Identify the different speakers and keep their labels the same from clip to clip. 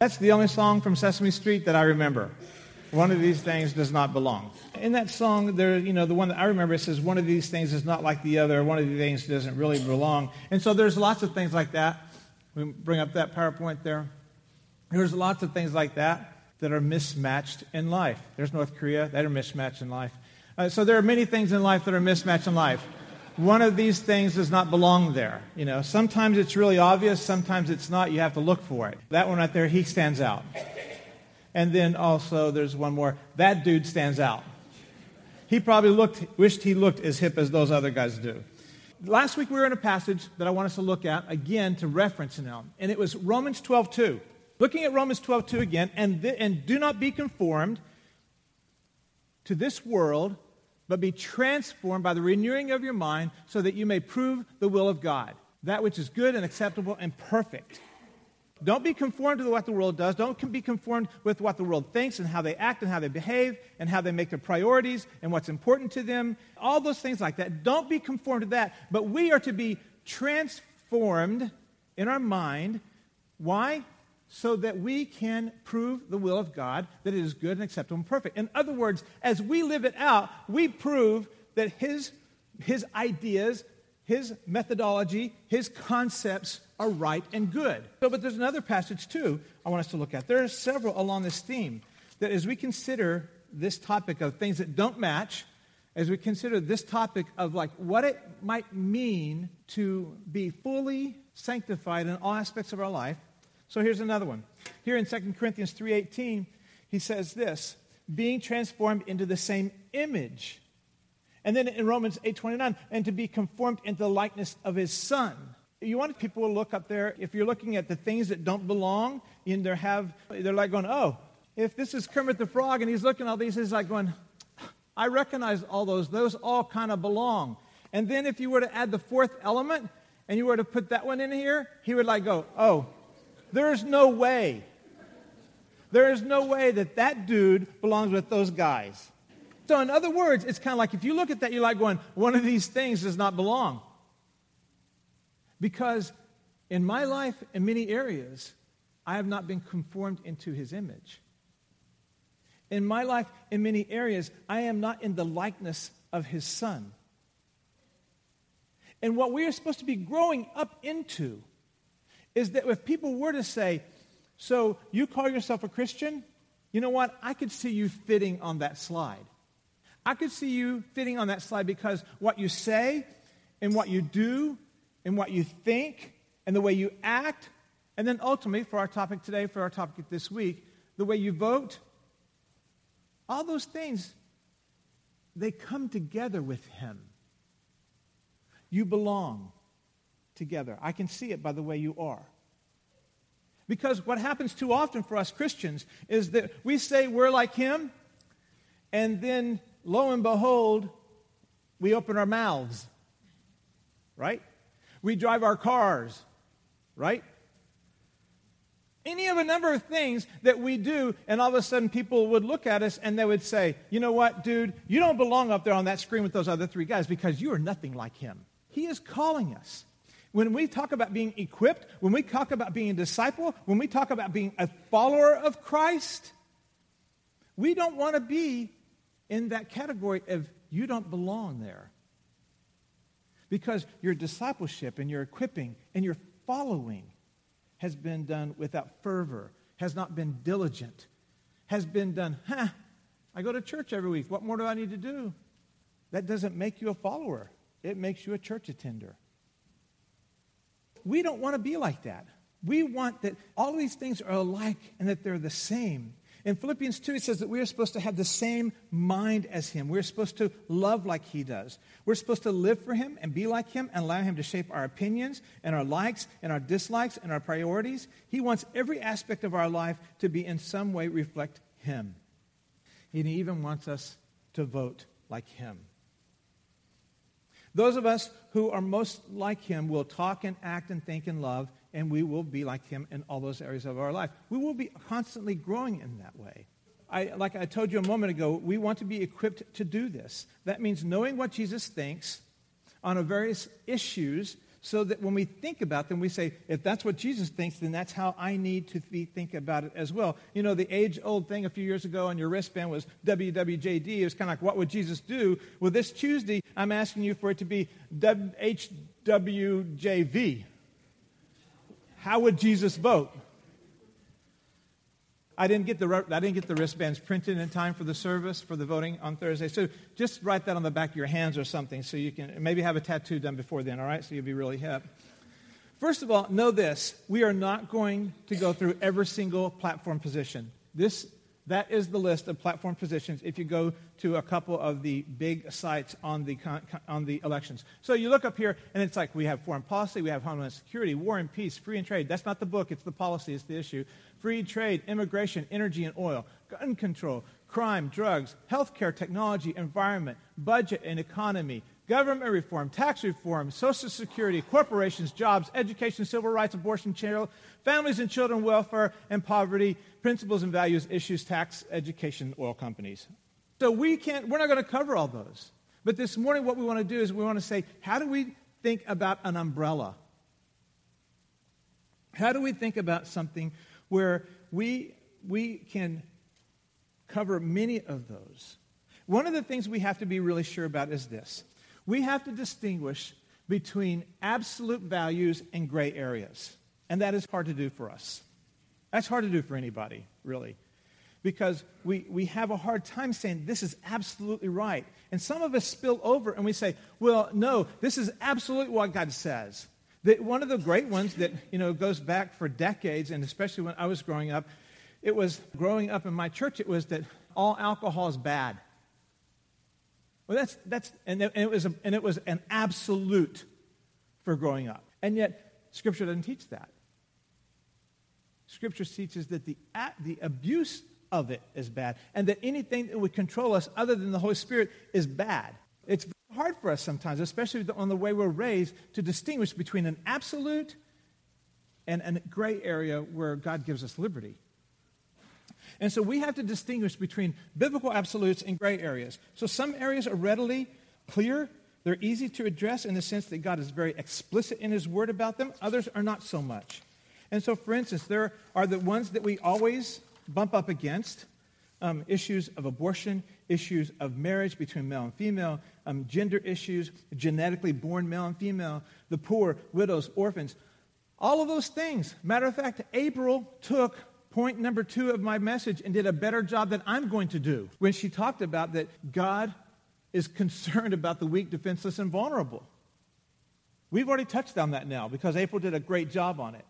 Speaker 1: That's the only song from Sesame Street that I remember. One of these things does not belong. In that song, there, you know, the one that I remember, says, one of these things is not like the other. One of these things doesn't really belong. And so there's lots of things like that. We bring up that PowerPoint there. There's lots of things like that that are mismatched in life. There's North Korea, that are mismatched in life. Uh, so there are many things in life that are mismatched in life. One of these things does not belong there. You know, sometimes it's really obvious, sometimes it's not. You have to look for it. That one right there, he stands out. And then also there's one more. That dude stands out. He probably looked, wished he looked as hip as those other guys do. Last week we were in a passage that I want us to look at again to reference now, and it was Romans 12:2. Looking at Romans 12:2 again, and, th- and do not be conformed to this world, but be transformed by the renewing of your mind, so that you may prove the will of God, that which is good and acceptable and perfect. Don't be conformed to what the world does. Don't be conformed with what the world thinks and how they act and how they behave and how they make their priorities and what's important to them. All those things like that. Don't be conformed to that. But we are to be transformed in our mind. Why? So that we can prove the will of God, that it is good and acceptable and perfect. In other words, as we live it out, we prove that His, his ideas, His methodology, His concepts are right and good. So, but there's another passage too I want us to look at. There are several along this theme that as we consider this topic of things that don't match, as we consider this topic of like what it might mean to be fully sanctified in all aspects of our life. So here's another one. Here in 2 Corinthians 3:18, he says this, being transformed into the same image. And then in Romans 8:29, and to be conformed into the likeness of his son you want people to look up there if you're looking at the things that don't belong in there have they're like going oh if this is kermit the frog and he's looking at all these he's like going i recognize all those those all kind of belong and then if you were to add the fourth element and you were to put that one in here he would like go oh there's no way there is no way that that dude belongs with those guys so in other words it's kind of like if you look at that you're like going one of these things does not belong because in my life, in many areas, I have not been conformed into his image. In my life, in many areas, I am not in the likeness of his son. And what we are supposed to be growing up into is that if people were to say, So you call yourself a Christian? You know what? I could see you fitting on that slide. I could see you fitting on that slide because what you say and what you do and what you think and the way you act, and then ultimately, for our topic today, for our topic this week, the way you vote. All those things, they come together with Him. You belong together. I can see it by the way you are. Because what happens too often for us Christians is that we say we're like Him, and then lo and behold, we open our mouths. Right? We drive our cars, right? Any of a number of things that we do, and all of a sudden people would look at us and they would say, You know what, dude? You don't belong up there on that screen with those other three guys because you are nothing like him. He is calling us. When we talk about being equipped, when we talk about being a disciple, when we talk about being a follower of Christ, we don't want to be in that category of you don't belong there because your discipleship and your equipping and your following has been done without fervor, has not been diligent, has been done, huh, I go to church every week. What more do I need to do? That doesn't make you a follower, it makes you a church attender. We don't want to be like that. We want that all these things are alike and that they're the same. In Philippians 2, it says that we are supposed to have the same mind as Him. We're supposed to love like He does. We're supposed to live for Him and be like Him and allow Him to shape our opinions and our likes and our dislikes and our priorities. He wants every aspect of our life to be in some way reflect Him. And He even wants us to vote like Him. Those of us who are most like Him will talk and act and think and love and we will be like him in all those areas of our life. We will be constantly growing in that way. I, like I told you a moment ago, we want to be equipped to do this. That means knowing what Jesus thinks on various issues so that when we think about them, we say, if that's what Jesus thinks, then that's how I need to be, think about it as well. You know, the age old thing a few years ago on your wristband was WWJD. It was kind of like, what would Jesus do? Well, this Tuesday, I'm asking you for it to be HWJV. How would Jesus vote? I didn't get the I didn't get the wristbands printed in time for the service for the voting on Thursday. So just write that on the back of your hands or something, so you can maybe have a tattoo done before then. All right, so you'll be really hip. First of all, know this: we are not going to go through every single platform position. This that is the list of platform positions if you go to a couple of the big sites on the, on the elections. So you look up here, and it's like we have foreign policy, we have homeland security, war and peace, free and trade. That's not the book, it's the policy, it's the issue. Free trade, immigration, energy and oil, gun control, crime, drugs, healthcare, technology, environment, budget and economy, government reform, tax reform, social security, corporations, jobs, education, civil rights, abortion, child, families and children welfare and poverty, principles and values, issues, tax, education, oil companies. So we can't, we're not going to cover all those. But this morning, what we want to do is we want to say, how do we think about an umbrella? How do we think about something where we, we can cover many of those? One of the things we have to be really sure about is this we have to distinguish between absolute values and gray areas. And that is hard to do for us. That's hard to do for anybody, really. Because we, we have a hard time saying this is absolutely right. And some of us spill over and we say, well, no, this is absolutely what God says. That one of the great ones that you know goes back for decades, and especially when I was growing up, it was growing up in my church, it was that all alcohol is bad. Well, that's, that's and, it was a, and it was an absolute for growing up. And yet, Scripture doesn't teach that. Scripture teaches that the, the abuse of it is bad, and that anything that would control us other than the Holy Spirit is bad. It's hard for us sometimes, especially on the way we're raised, to distinguish between an absolute and a gray area where God gives us liberty. And so we have to distinguish between biblical absolutes and gray areas. So some areas are readily clear, they're easy to address in the sense that God is very explicit in His Word about them, others are not so much. And so, for instance, there are the ones that we always bump up against um, issues of abortion, issues of marriage between male and female, um, gender issues, genetically born male and female, the poor, widows, orphans. All of those things. Matter of fact, April took point number two of my message and did a better job than I'm going to do when she talked about that God is concerned about the weak, defenseless, and vulnerable. We've already touched on that now because April did a great job on it.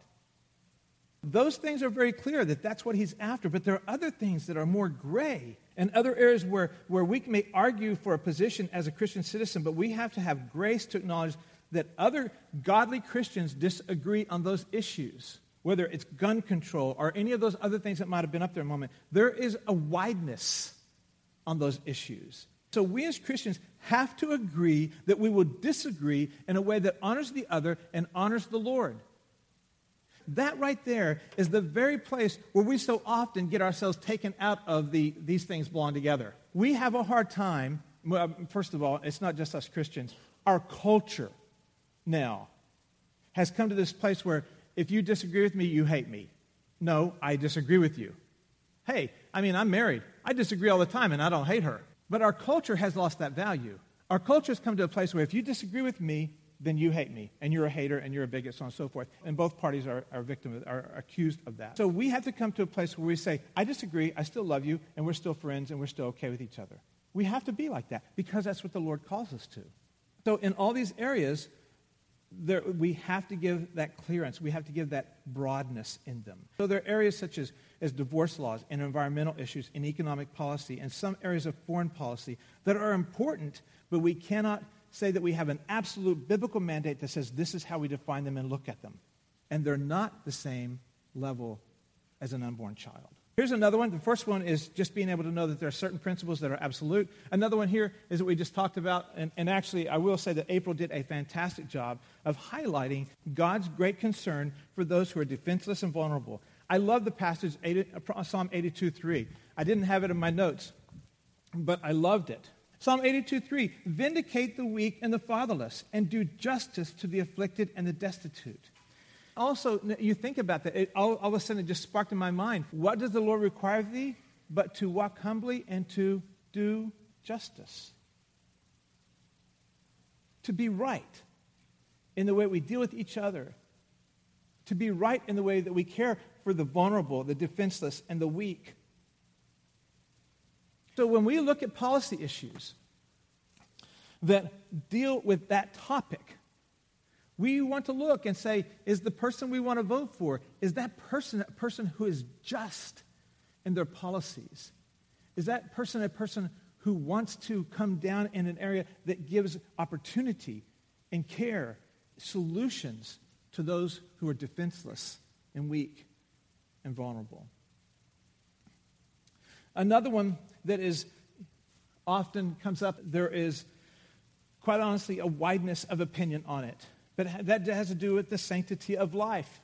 Speaker 1: Those things are very clear that that's what he's after, but there are other things that are more gray and other areas where, where we may argue for a position as a Christian citizen, but we have to have grace to acknowledge that other godly Christians disagree on those issues whether it's gun control or any of those other things that might have been up there a moment, there is a wideness on those issues. So we as Christians have to agree that we will disagree in a way that honors the other and honors the Lord. That right there is the very place where we so often get ourselves taken out of the these things belong together. We have a hard time, first of all, it's not just us Christians. Our culture now has come to this place where if you disagree with me, you hate me. No, I disagree with you. Hey, I mean, I'm married. I disagree all the time and I don't hate her. But our culture has lost that value. Our culture has come to a place where if you disagree with me, then you hate me and you're a hater and you're a bigot, so on and so forth. And both parties are, are victim are accused of that. So we have to come to a place where we say, I disagree, I still love you, and we're still friends and we're still okay with each other. We have to be like that because that's what the Lord calls us to. So in all these areas, there, we have to give that clearance. We have to give that broadness in them. So there are areas such as, as divorce laws and environmental issues and economic policy and some areas of foreign policy that are important, but we cannot say that we have an absolute biblical mandate that says this is how we define them and look at them. And they're not the same level as an unborn child. Here's another one. The first one is just being able to know that there are certain principles that are absolute. Another one here is that we just talked about, and, and actually, I will say that April did a fantastic job of highlighting God's great concern for those who are defenseless and vulnerable. I love the passage, 80, uh, Psalm 82 3. I didn't have it in my notes, but I loved it. Psalm 82 3 Vindicate the weak and the fatherless, and do justice to the afflicted and the destitute. Also, you think about that, it, all, all of a sudden it just sparked in my mind. What does the Lord require of thee? But to walk humbly and to do justice. To be right in the way we deal with each other. To be right in the way that we care for the vulnerable, the defenseless, and the weak. So when we look at policy issues that deal with that topic, we want to look and say, is the person we want to vote for, is that person a person who is just in their policies? Is that person a person who wants to come down in an area that gives opportunity and care, solutions to those who are defenseless and weak and vulnerable? Another one that is often comes up, there is quite honestly a wideness of opinion on it. But that has to do with the sanctity of life.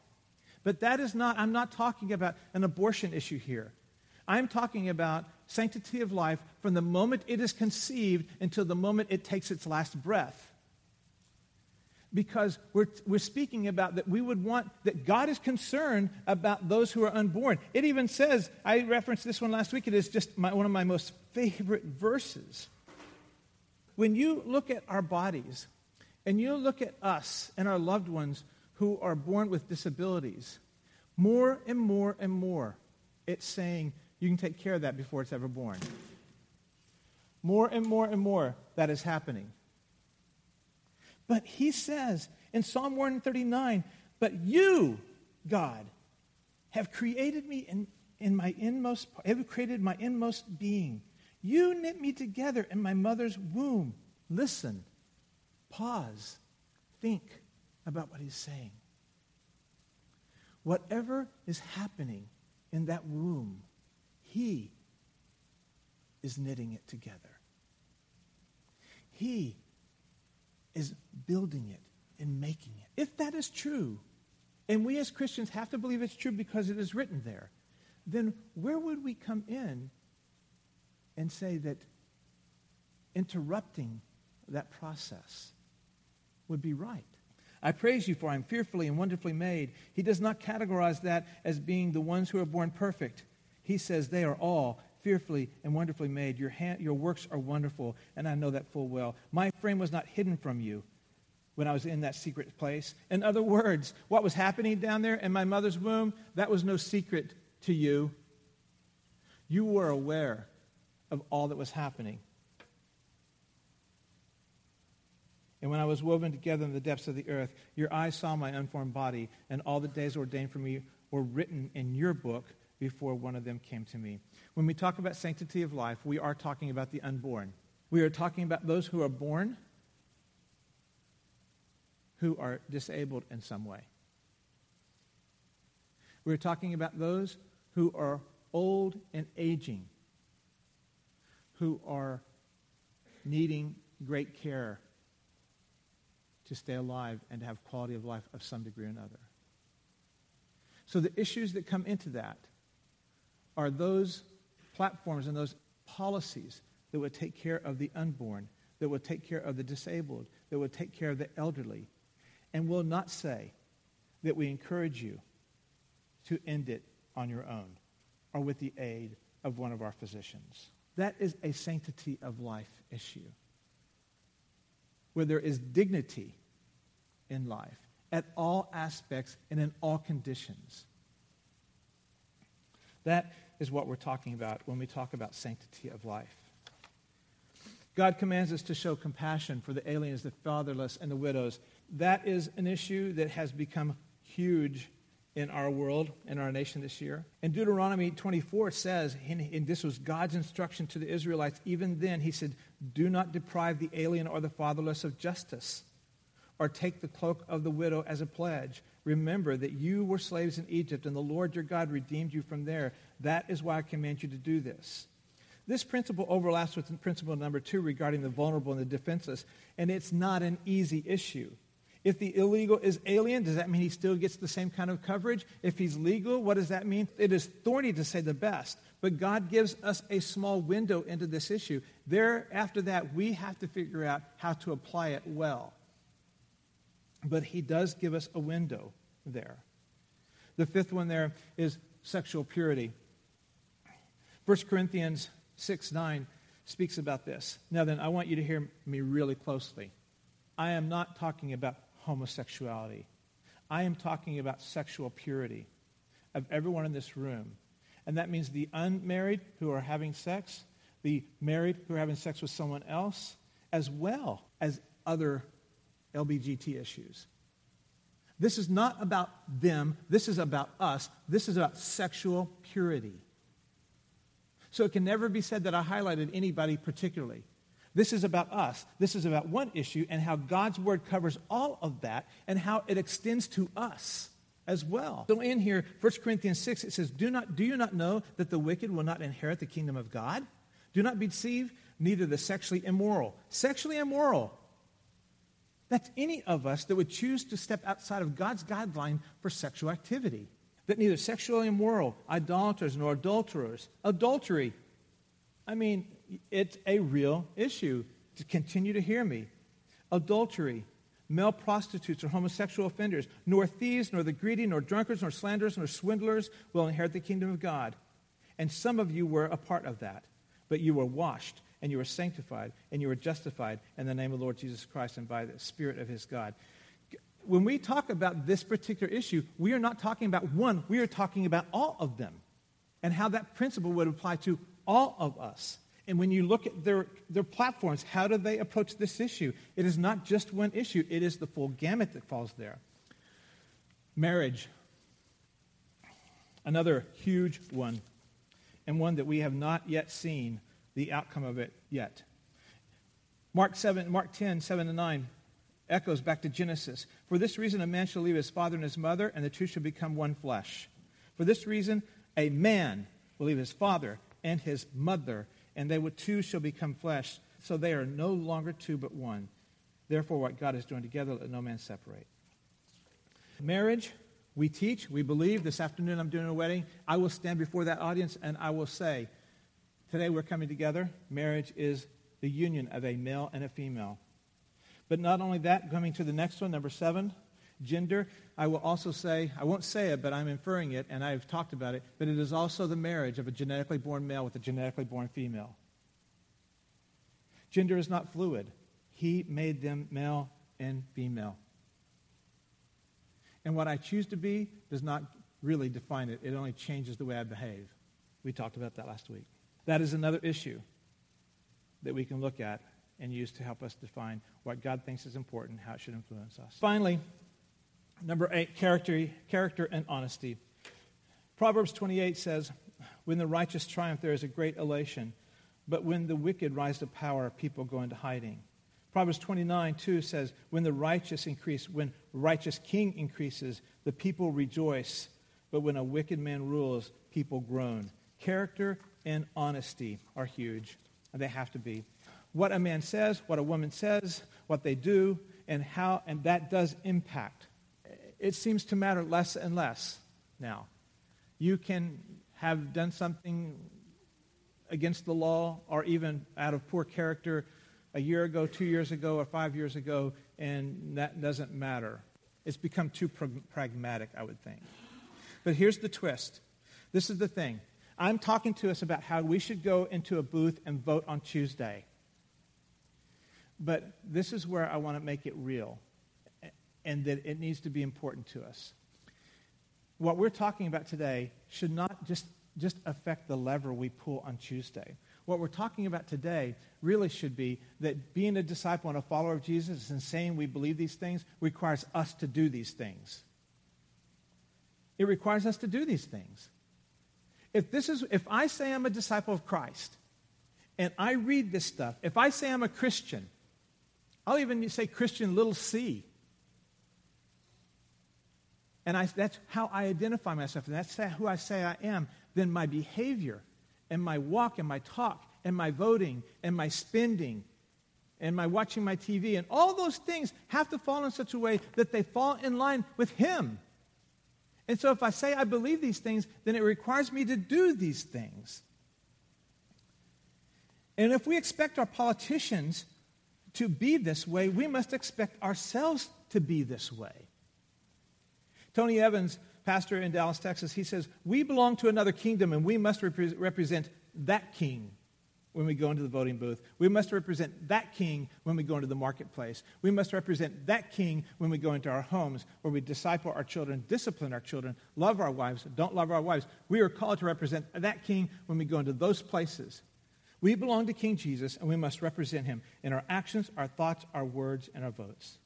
Speaker 1: But that is not, I'm not talking about an abortion issue here. I'm talking about sanctity of life from the moment it is conceived until the moment it takes its last breath. Because we're, we're speaking about that we would want, that God is concerned about those who are unborn. It even says, I referenced this one last week, it is just my, one of my most favorite verses. When you look at our bodies and you look at us and our loved ones who are born with disabilities, more and more and more, it's saying you can take care of that before it's ever born. More and more and more, that is happening. But he says in Psalm 139, But you, God, have created me in, in my inmost, have created my inmost being. You knit me together in my mother's womb. Listen, pause, think about what he's saying. Whatever is happening in that womb, he is knitting it together. He is building it and making it. If that is true, and we as Christians have to believe it's true because it is written there, then where would we come in and say that interrupting that process would be right? I praise you for I am fearfully and wonderfully made. He does not categorize that as being the ones who are born perfect. He says they are all fearfully and wonderfully made. Your, hand, your works are wonderful, and I know that full well. My frame was not hidden from you when I was in that secret place. In other words, what was happening down there in my mother's womb, that was no secret to you. You were aware of all that was happening. And when I was woven together in the depths of the earth, your eyes saw my unformed body, and all the days ordained for me were written in your book before one of them came to me. When we talk about sanctity of life, we are talking about the unborn. We are talking about those who are born who are disabled in some way. We're talking about those who are old and aging, who are needing great care to stay alive and to have quality of life of some degree or another. So the issues that come into that are those platforms and those policies that would take care of the unborn, that would take care of the disabled, that would take care of the elderly, and will not say that we encourage you to end it on your own or with the aid of one of our physicians. That is a sanctity of life issue where there is dignity in life at all aspects and in all conditions. That is what we're talking about when we talk about sanctity of life. God commands us to show compassion for the aliens, the fatherless, and the widows. That is an issue that has become huge in our world, in our nation this year. And Deuteronomy 24, says, and this was God's instruction to the Israelites, even then, he said, Do not deprive the alien or the fatherless of justice, or take the cloak of the widow as a pledge. Remember that you were slaves in Egypt, and the Lord your God redeemed you from there. That is why I command you to do this. This principle overlaps with principle number two regarding the vulnerable and the defenseless, and it's not an easy issue. If the illegal is alien, does that mean he still gets the same kind of coverage? If he's legal, what does that mean? It is thorny to say the best, but God gives us a small window into this issue. There, after that, we have to figure out how to apply it well. But he does give us a window there. The fifth one there is sexual purity. 1 Corinthians 6 9 speaks about this. Now, then, I want you to hear me really closely. I am not talking about homosexuality, I am talking about sexual purity of everyone in this room. And that means the unmarried who are having sex, the married who are having sex with someone else, as well as other LBGT issues. This is not about them. This is about us. This is about sexual purity. So it can never be said that I highlighted anybody particularly. This is about us. This is about one issue and how God's word covers all of that and how it extends to us as well. So in here, 1 Corinthians 6, it says, Do, not, do you not know that the wicked will not inherit the kingdom of God? Do not be deceived, neither the sexually immoral. Sexually immoral. That's any of us that would choose to step outside of God's guideline for sexual activity that neither sexually immoral, idolaters, nor adulterers, adultery. I mean, it's a real issue. To continue to hear me. Adultery, male prostitutes or homosexual offenders, nor thieves, nor the greedy, nor drunkards, nor slanderers, nor swindlers will inherit the kingdom of God. And some of you were a part of that, but you were washed, and you were sanctified, and you were justified in the name of the Lord Jesus Christ and by the Spirit of his God when we talk about this particular issue, we are not talking about one, we are talking about all of them and how that principle would apply to all of us. And when you look at their, their platforms, how do they approach this issue? It is not just one issue, it is the full gamut that falls there. Marriage, another huge one, and one that we have not yet seen the outcome of it yet. Mark 7, Mark 10, 7 and 9 echoes back to Genesis. For this reason, a man shall leave his father and his mother, and the two shall become one flesh. For this reason, a man will leave his father and his mother, and they two shall become flesh. So they are no longer two, but one. Therefore, what God has joined together, let no man separate. Marriage, we teach, we believe. This afternoon, I'm doing a wedding. I will stand before that audience and I will say, Today we're coming together. Marriage is the union of a male and a female. But not only that, coming to the next one, number seven, gender, I will also say, I won't say it, but I'm inferring it, and I've talked about it, but it is also the marriage of a genetically born male with a genetically born female. Gender is not fluid. He made them male and female. And what I choose to be does not really define it, it only changes the way I behave. We talked about that last week. That is another issue that we can look at and use to help us define what God thinks is important, how it should influence us. Finally, number eight, character, character and honesty. Proverbs 28 says, When the righteous triumph, there is a great elation, but when the wicked rise to power, people go into hiding. Proverbs 29, 2 says, When the righteous increase, when righteous king increases, the people rejoice, but when a wicked man rules, people groan. Character and honesty are huge, and they have to be what a man says, what a woman says, what they do, and how, and that does impact. It seems to matter less and less now. You can have done something against the law or even out of poor character a year ago, two years ago, or five years ago, and that doesn't matter. It's become too pragmatic, I would think. But here's the twist this is the thing. I'm talking to us about how we should go into a booth and vote on Tuesday. But this is where I want to make it real and that it needs to be important to us. What we're talking about today should not just, just affect the lever we pull on Tuesday. What we're talking about today really should be that being a disciple and a follower of Jesus and saying we believe these things requires us to do these things. It requires us to do these things. If, this is, if I say I'm a disciple of Christ and I read this stuff, if I say I'm a Christian, I'll even say Christian little c. And I, that's how I identify myself, and that's who I say I am. Then my behavior and my walk and my talk and my voting and my spending and my watching my TV, and all those things have to fall in such a way that they fall in line with Him. And so if I say I believe these things, then it requires me to do these things. And if we expect our politicians to be this way, we must expect ourselves to be this way. Tony Evans, pastor in Dallas, Texas, he says, We belong to another kingdom and we must rep- represent that king when we go into the voting booth. We must represent that king when we go into the marketplace. We must represent that king when we go into our homes, where we disciple our children, discipline our children, love our wives, don't love our wives. We are called to represent that king when we go into those places. We belong to King Jesus, and we must represent him in our actions, our thoughts, our words, and our votes.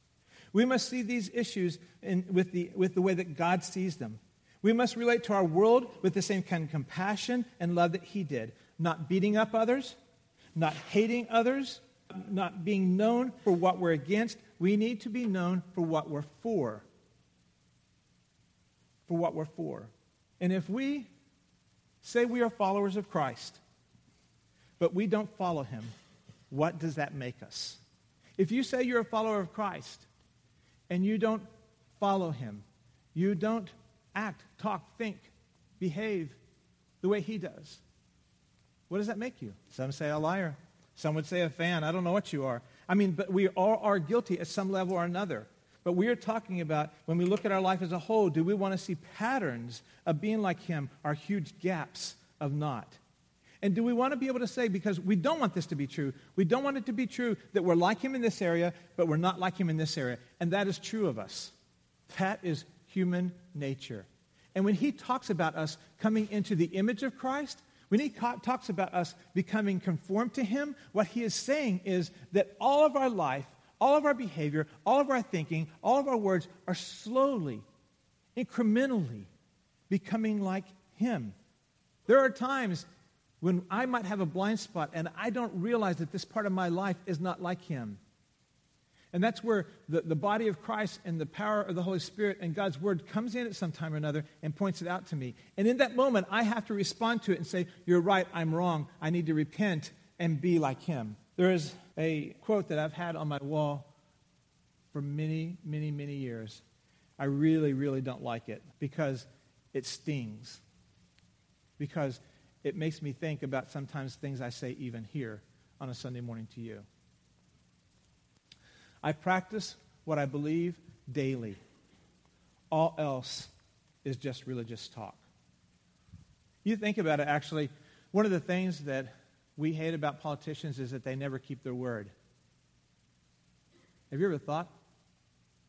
Speaker 1: We must see these issues in, with, the, with the way that God sees them. We must relate to our world with the same kind of compassion and love that he did not beating up others, not hating others, not being known for what we're against. We need to be known for what we're for. For what we're for. And if we say we are followers of Christ, but we don't follow him, what does that make us? If you say you're a follower of Christ and you don't follow him, you don't act, talk, think, behave the way he does, what does that make you? Some say a liar. Some would say a fan. I don't know what you are. I mean, but we all are guilty at some level or another. But we are talking about when we look at our life as a whole, do we want to see patterns of being like him or huge gaps of not? And do we want to be able to say, because we don't want this to be true, we don't want it to be true that we're like him in this area, but we're not like him in this area. And that is true of us. That is human nature. And when he talks about us coming into the image of Christ, when he talks about us becoming conformed to him, what he is saying is that all of our life, all of our behavior, all of our thinking, all of our words are slowly, incrementally becoming like him. There are times when I might have a blind spot and I don't realize that this part of my life is not like him. And that's where the, the body of Christ and the power of the Holy Spirit and God's Word comes in at some time or another and points it out to me. And in that moment, I have to respond to it and say, You're right, I'm wrong. I need to repent and be like Him. There is a quote that I've had on my wall for many, many, many years. I really, really don't like it because it stings. Because it makes me think about sometimes things I say even here on a Sunday morning to you. I practice what I believe daily. All else is just religious talk. You think about it, actually, one of the things that we hate about politicians is that they never keep their word. Have you ever thought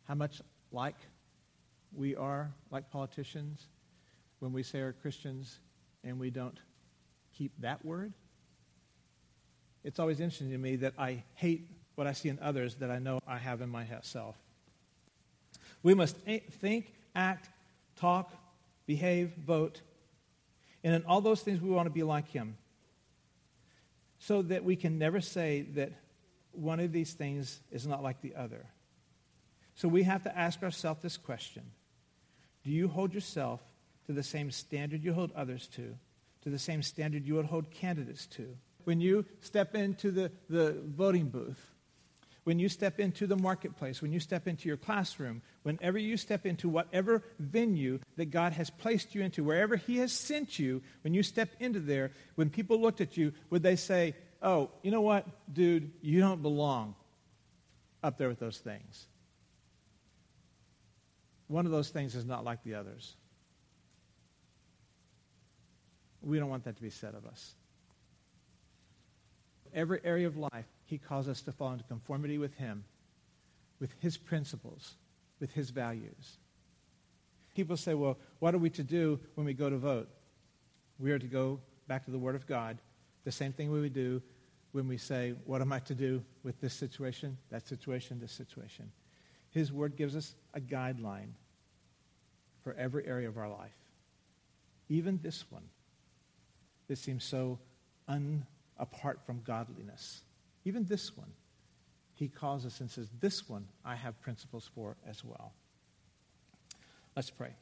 Speaker 1: how much like we are, like politicians, when we say we're Christians and we don't keep that word? It's always interesting to me that I hate what I see in others that I know I have in myself. We must think, act, talk, behave, vote, and in all those things we want to be like Him. So that we can never say that one of these things is not like the other. So we have to ask ourselves this question Do you hold yourself to the same standard you hold others to, to the same standard you would hold candidates to? When you step into the, the voting booth, when you step into the marketplace, when you step into your classroom, whenever you step into whatever venue that God has placed you into, wherever He has sent you, when you step into there, when people looked at you, would they say, Oh, you know what, dude, you don't belong up there with those things? One of those things is not like the others. We don't want that to be said of us. Every area of life, he calls us to fall into conformity with Him, with His principles, with His values. People say, well, what are we to do when we go to vote? We are to go back to the Word of God, the same thing we would do when we say, what am I to do with this situation, that situation, this situation? His Word gives us a guideline for every area of our life, even this one that seems so un, apart from godliness. Even this one, he calls us and says, This one I have principles for as well. Let's pray.